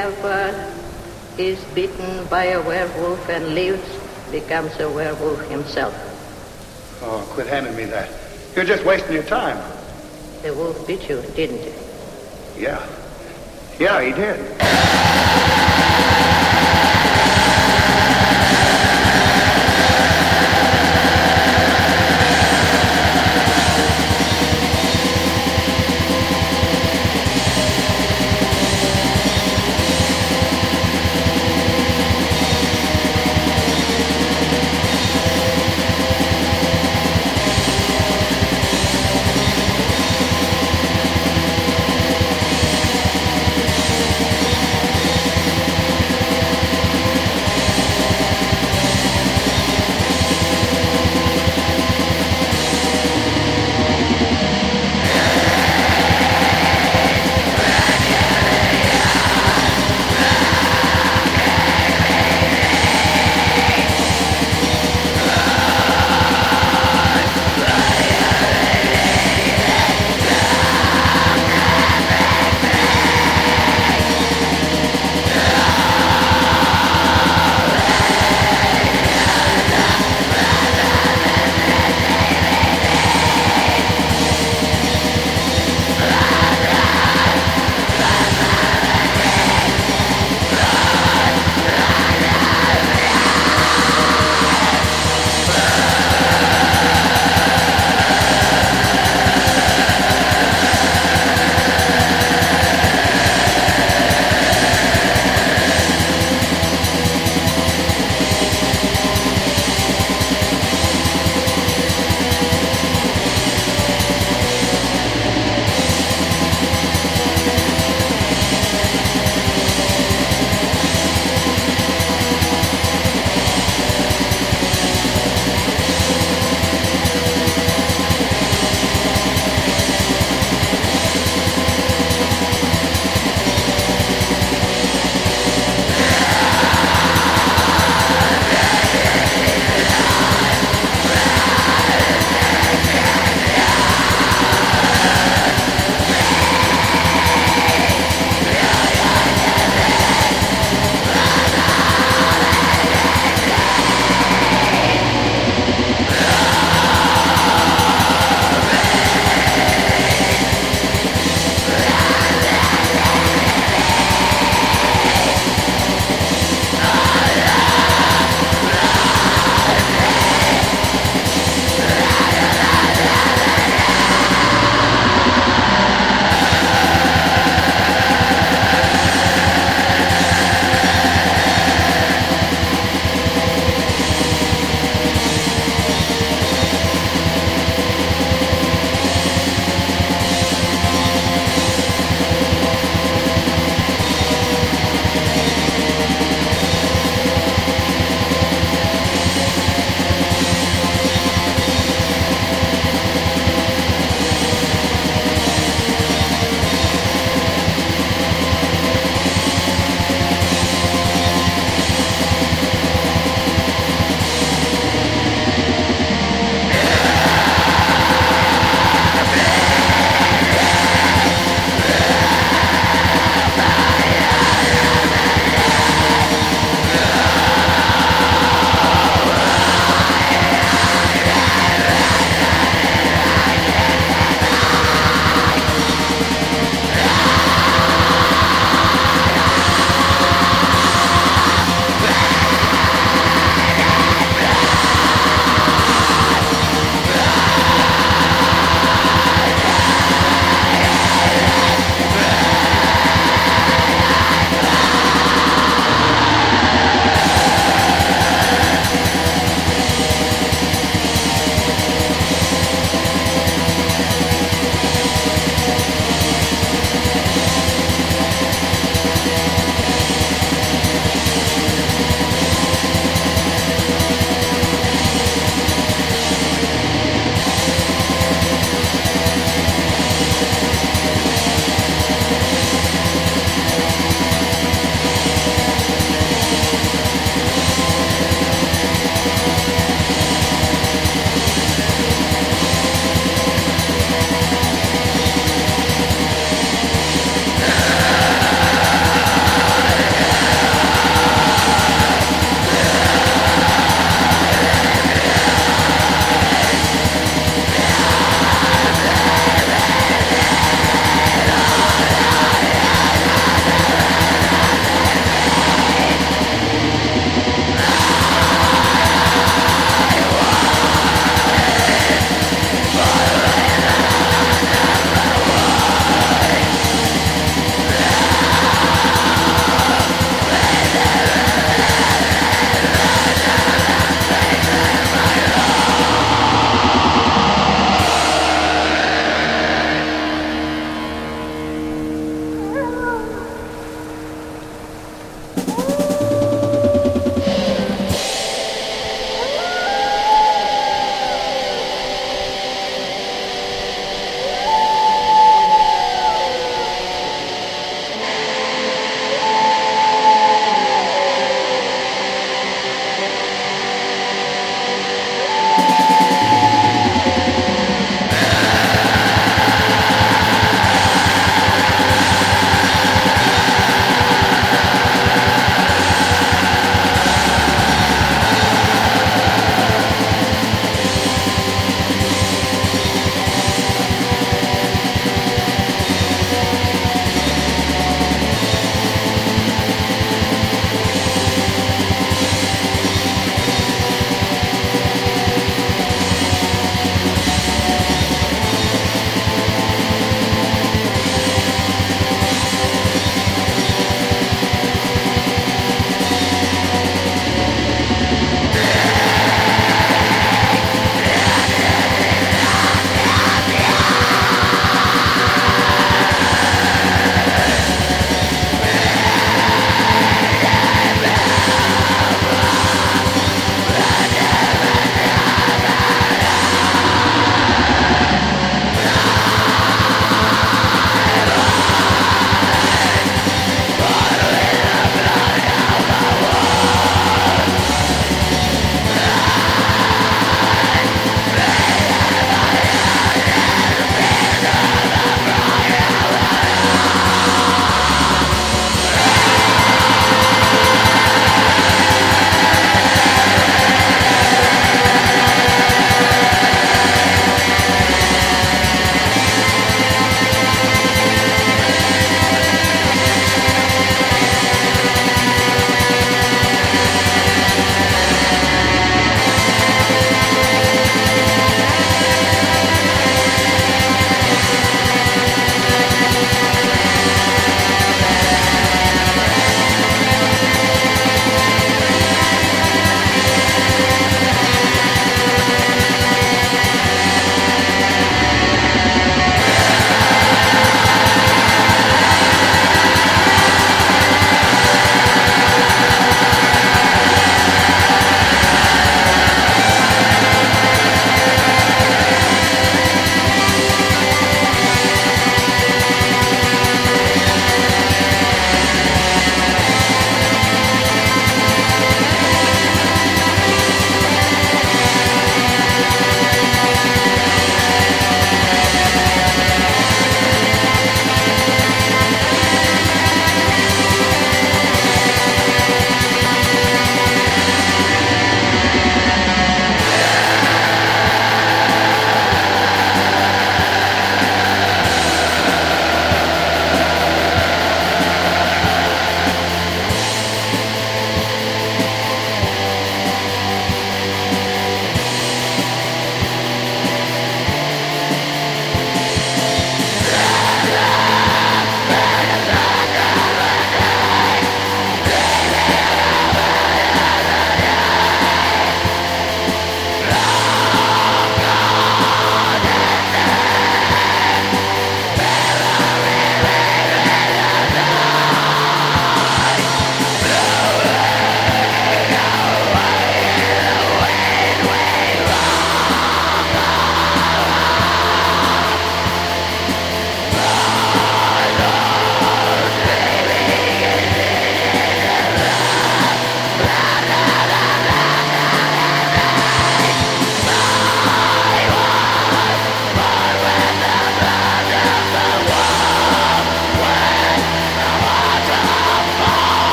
whoever is bitten by a werewolf and lives becomes a werewolf himself. Oh, quit handing me that. You're just wasting your time. The wolf bit you, didn't he? Yeah. Yeah, he did.